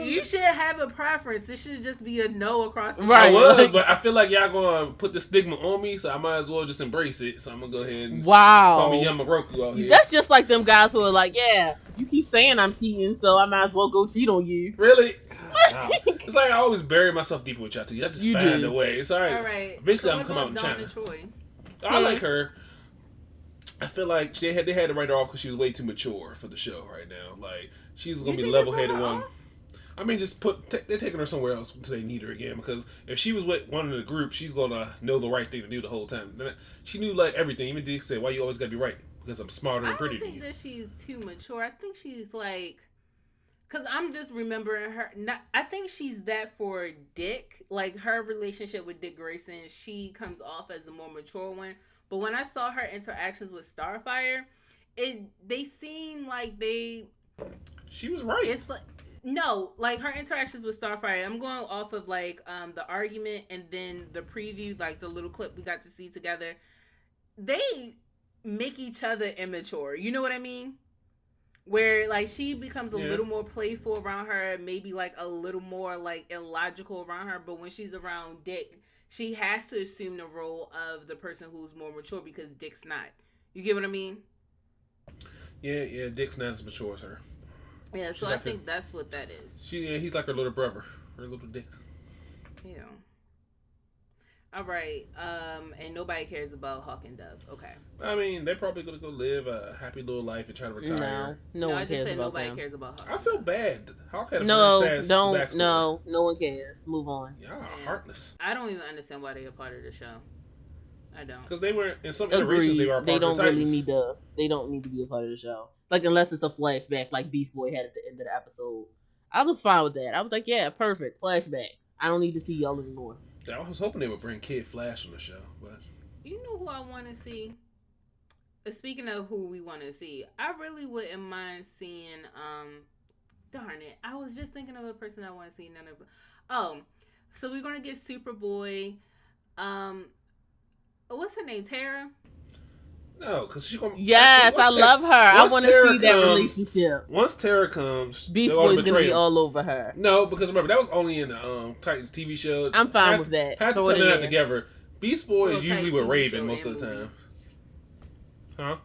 You should have a preference. It should just be a no across the board. Right. I was, but I feel like y'all gonna put the stigma on me, so I might as well just embrace it. So I'm gonna go ahead and wow. call me Yamaroku out here. That's just like them guys who are like, yeah, you keep saying I'm cheating, so I might as well go cheat on you. Really? Wow. it's like I always bury myself deeper with y'all too. I just you find do. a way. It's all right. All right. Eventually, so I'm come out in Donna. Troy? I like her. I feel like they had they had to write her off because she was way too mature for the show right now. Like she's gonna you be level headed one. I mean, just put t- they're taking her somewhere else until they need her again. Because if she was with one of the group, she's gonna know the right thing to do the whole time. She knew like everything. Even Dick said, "Why you always gotta be right?" Because I'm smarter and prettier. I don't think that she's too mature. I think she's like, because I'm just remembering her. Not, I think she's that for Dick. Like her relationship with Dick Grayson, she comes off as the more mature one. But when I saw her interactions with Starfire, it they seem like they. She was right. It's like no, like her interactions with Starfire. I'm going off of like um the argument and then the preview, like the little clip we got to see together. They make each other immature. You know what I mean? Where like she becomes a yeah. little more playful around her, maybe like a little more like illogical around her, but when she's around Dick, she has to assume the role of the person who's more mature because Dick's not. You get what I mean? Yeah, yeah, Dick's not as mature as her. Yeah, so She's I like think that's what that is. She, yeah, he's like her little brother, her little Dick. Yeah. All right. Um, and nobody cares about Hawk and Dove. Okay. I mean, they're probably gonna go live a happy little life and try to retire. No, no, no one cares about nobody them. cares about Hawk. I feel bad. Hawk had a no, don't, backstory. no, no one cares. Move on. Y'all are heartless. I don't even understand why they're a part of the show. I don't. Because they were in some iterations they were They don't the really need to. They don't need to be a part of the show. Like unless it's a flashback, like Beast Boy had at the end of the episode. I was fine with that. I was like, yeah, perfect flashback. I don't need to see y'all anymore. I was hoping they would bring Kid Flash on the show, but you know who I want to see. Uh, speaking of who we want to see, I really wouldn't mind seeing. Um, darn it, I was just thinking of a person I want to see. None of. Oh, so we're gonna get Superboy. Um, what's her name? Tara. No, because she's gonna. Yes, I, I love her. I want to see that relationship. Once Tara comes, Beast Boy's gonna be all over her. No, because remember that was only in the um, Titans TV show. I'm fine had, with that. Had to put that together. Beast Boy is usually with Raven most of the time. Huh?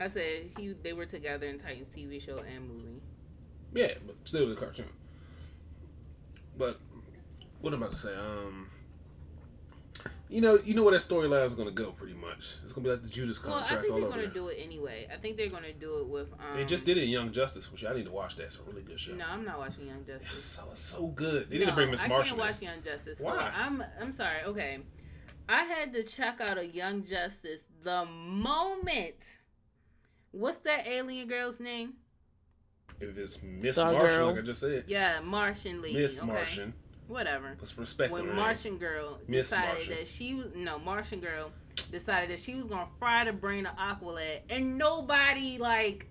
I said he they were together in Titans TV show and movie. Yeah, but still the cartoon. But what am I to say? Um, you know, you know where that storyline is going to go. Pretty much, it's going to be like the Judas contract. Well, I think they're going to do it anyway. I think they're going to do it with. Um, they just did it in Young Justice, which I need to watch. That's a really good show. No, I'm not watching Young Justice. It's so it's so good. They no, need to bring Miss Martian. I can't watch Young Justice. Why? I'm I'm sorry. Okay, I had to check out a Young Justice the moment. What's that alien girl's name? If it's Miss Martian, like I just said. Yeah, Martian lady. Miss okay. Martian whatever. Let's respect when Martian Girl Miss decided Martian. that she was no Martian Girl decided that she was gonna fry the brain of Aqualad, and nobody like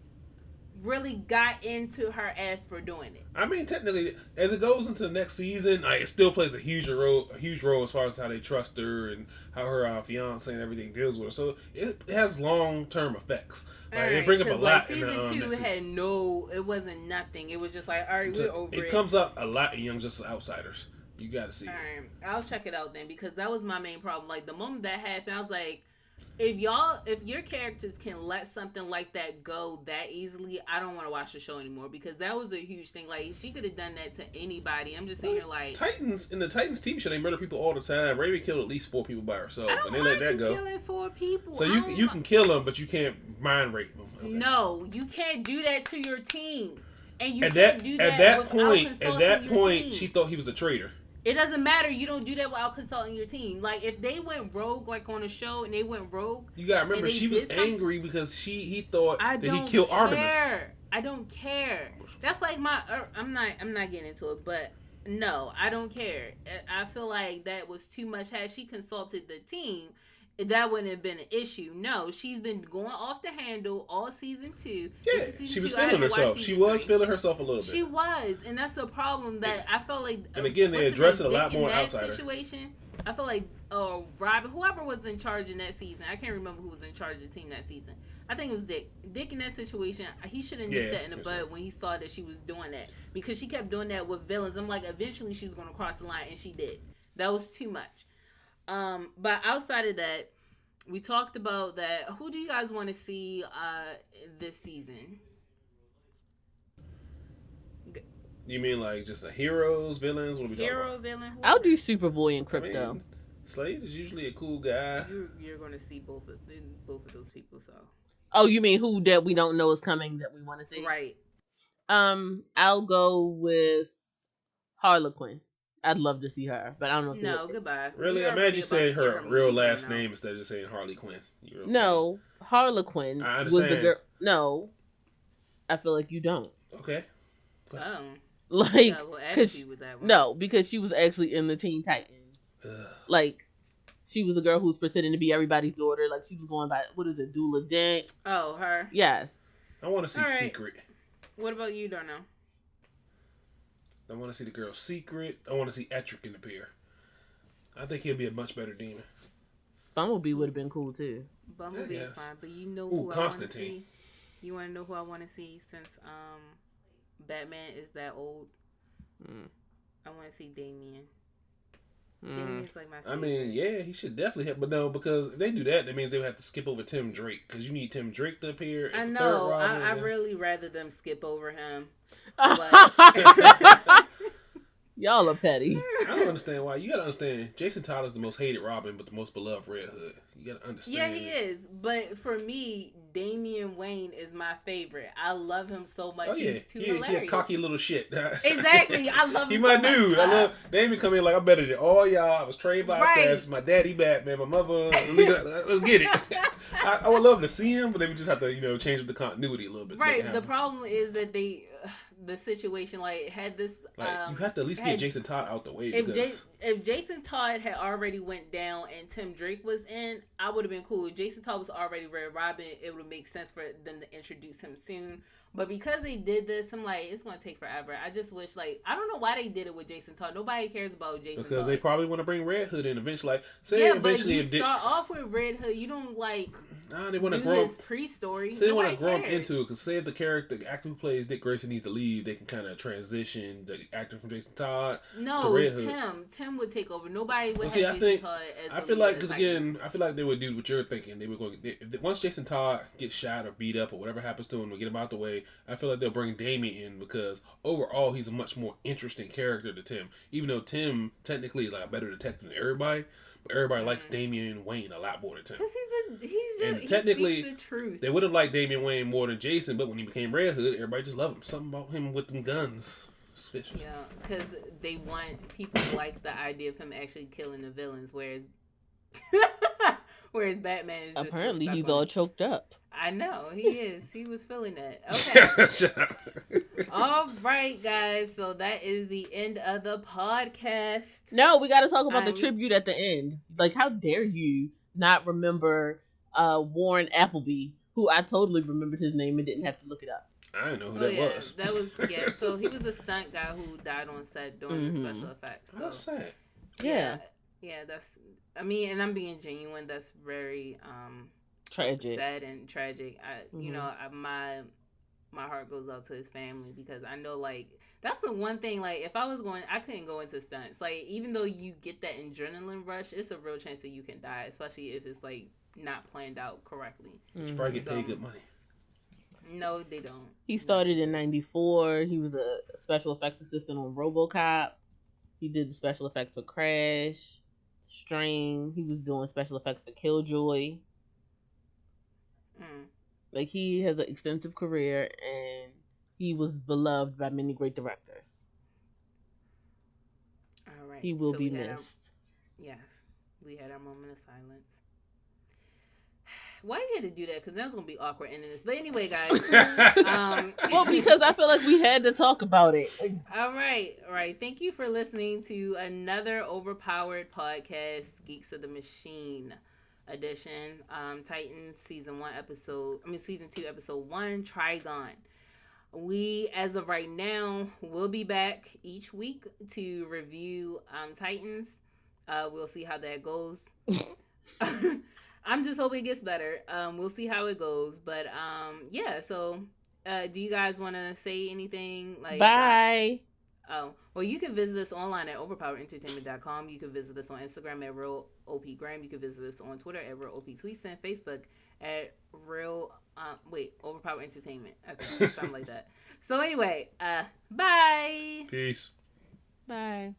really got into her ass for doing it. I mean, technically, as it goes into the next season, like, it still plays a huge role, a huge role as far as how they trust her and how her uh, fiance and everything deals with her. So it, it has long term effects. Like, right, they bring up a lot. Like, season the, um, two had no, it wasn't nothing. It was just like, all right, we're over it. It comes up a lot in Young Justice Outsiders. You got to see. All right, I'll check it out then because that was my main problem. Like the moment that happened, I was like, if y'all, if your characters can let something like that go that easily, I don't want to watch the show anymore because that was a huge thing. Like she could have done that to anybody. I'm just saying, like Titans in the Titans TV show, they murder people all the time. Raven killed at least four people by herself, and they let that go. Killing four people. So you you can kill them, but you can't mind rape them. Okay. No, you can't do that to your team. And you at can't that, do that at that point, at that point, team. she thought he was a traitor. It doesn't matter. You don't do that without consulting your team. Like if they went rogue, like on a show, and they went rogue. You gotta remember, she was angry because she he thought I that he killed care. Artemis. I don't care. That's like my. Uh, I'm not. I'm not getting into it, but no, I don't care. I feel like that was too much. Had she consulted the team, that wouldn't have been an issue. No, she's been going off the handle all season two. Yeah, season she was two. feeling herself. She was feeling herself a little bit. She was, and that's the problem that I felt like. And again, they address it a lot more outside situation. I feel like uh, Robin, whoever was in charge in that season, I can't remember who was in charge of the team that season. I think it was Dick. Dick in that situation, he should have nipped yeah, that in the bud when he saw that she was doing that because she kept doing that with villains. I'm like, eventually she's going to cross the line, and she did. That was too much. Um, but outside of that, we talked about that. Who do you guys want to see uh, this season? You mean like just a heroes, villains? What are we Hero, villain. I'll do Superboy and Krypto. I mean, Slade is usually a cool guy. You're, you're going to see both of both of those people. So. Oh, you mean who that we don't know is coming that we want to see? Right. Um, I'll go with Harlequin. I'd love to see her, but I don't know. If no, goodbye. Really? Imagine saying her, her real last name instead of just saying Harley Quinn. No, Harlequin was the girl. No, I feel like you don't. Okay. Oh. Like, cause, no, because she was actually in the Teen Titans. Ugh. Like, she was the girl who was pretending to be everybody's daughter. Like, she was going by what is it, Duela Dent? Oh, her. Yes. I want to see right. Secret. What about you, Darnell? I want to see the girl's Secret. I want to see Etrigan appear. I think he'll be a much better demon. Bumblebee would have been cool too. Bumblebee yes. is fine, but you know who Ooh, I want to see. You want to know who I want to see since um, Batman is that old. Mm. I want to see Damian. Mm. Like I mean, yeah, he should definitely have, but no, because if they do that, that means they would have to skip over Tim Drake because you need Tim Drake to appear. I know. I, I really rather them skip over him. But... Y'all are petty. I don't understand why. You gotta understand. Jason Todd is the most hated Robin, but the most beloved Red Hood. You gotta understand. Yeah, he is. But for me, Damian Wayne is my favorite. I love him so much. Oh, yeah. He's too he, hilarious. He a cocky little shit. exactly. I love him. He my so dude. I love Damian come in like I'm better than all y'all. I was trained by right. Assassin. My daddy Batman. My mother. Let's get it. I, I, would love to see him, but they would just have to, you know, change up the continuity a little bit. Right. The problem is that they the situation like had this like um, you have to at least had, get Jason Todd out the way. If J- if Jason Todd had already went down and Tim Drake was in, I would have been cool. If Jason Todd was already Red Robin, it would make sense for them to introduce him soon. But because they did this, I'm like, it's gonna take forever. I just wish, like, I don't know why they did it with Jason Todd. Nobody cares about Jason. Todd. Because Todd. they probably want to bring Red Hood in eventually. Like, say yeah, eventually, but you start off with Red Hood. You don't like Nah, they want to grow his pre-story. So they want to grow him into it because say if the character, the actor who plays Dick Grayson needs to leave, they can kind of transition the actor from Jason Todd. No, Tim. Tim would take over. Nobody would well, see, have I Jason think, Todd as. I feel like because again, I feel like they would do what you're thinking. They were going they, once Jason Todd gets shot or beat up or whatever happens to him, we get him out the way. I feel like they'll bring Damian in because overall he's a much more interesting character to Tim. Even though Tim technically is like a better detective than everybody. But everybody likes mm. Damian Wayne a lot more than Tim. Because he's a he's just and technically the truth. They would have liked Damian Wayne more than Jason, but when he became Red Hood, everybody just loved him. Something about him with them guns. Suspicious. Yeah, because they want people like the idea of him actually killing the villains, whereas whereas Batman is apparently he's all choked up. I know he is. He was feeling it. Okay. All right, guys. So that is the end of the podcast. No, we got to talk about um, the tribute at the end. Like, how dare you not remember uh, Warren Appleby, who I totally remembered his name and didn't have to look it up. I didn't know who oh, that yeah. was. That was yeah. So he was the stunt guy who died on set doing mm-hmm. the special effects. So, that's sad. Yeah. yeah. Yeah, that's. I mean, and I'm being genuine. That's very um tragic, sad and tragic. I, mm-hmm. you know, I, my my heart goes out to his family because I know like that's the one thing like if I was going I couldn't go into stunts. Like even though you get that adrenaline rush, it's a real chance that you can die, especially if it's like not planned out correctly. Mm-hmm. You probably get paid good money. No, they don't. He started in '94. He was a special effects assistant on RoboCop. He did the special effects for Crash, Strain. He was doing special effects for Killjoy. Mm. Like he has an extensive career and he was beloved by many great directors. All right. He will so be missed. Our, yes. We had our moment of silence. Why you had to do that? Because that was gonna be awkward ending this. But anyway, guys. um, well, because I feel like we had to talk about it. All right, all right. Thank you for listening to another overpowered podcast, Geeks of the Machine edition. Um, Titans season one episode. I mean season two episode one. Trigon. We, as of right now, will be back each week to review um, Titans. Uh, we'll see how that goes. I'm just hoping it gets better. Um, we'll see how it goes. But um, yeah. So, uh, do you guys want to say anything? Like bye. Uh, Oh, well, you can visit us online at overpowerentertainment.com. You can visit us on Instagram at Real OP Graham. You can visit us on Twitter at Real OP Tweets and Facebook at Real, um, wait, Overpower Entertainment. I think something like that. So, anyway, uh, bye. Peace. Bye.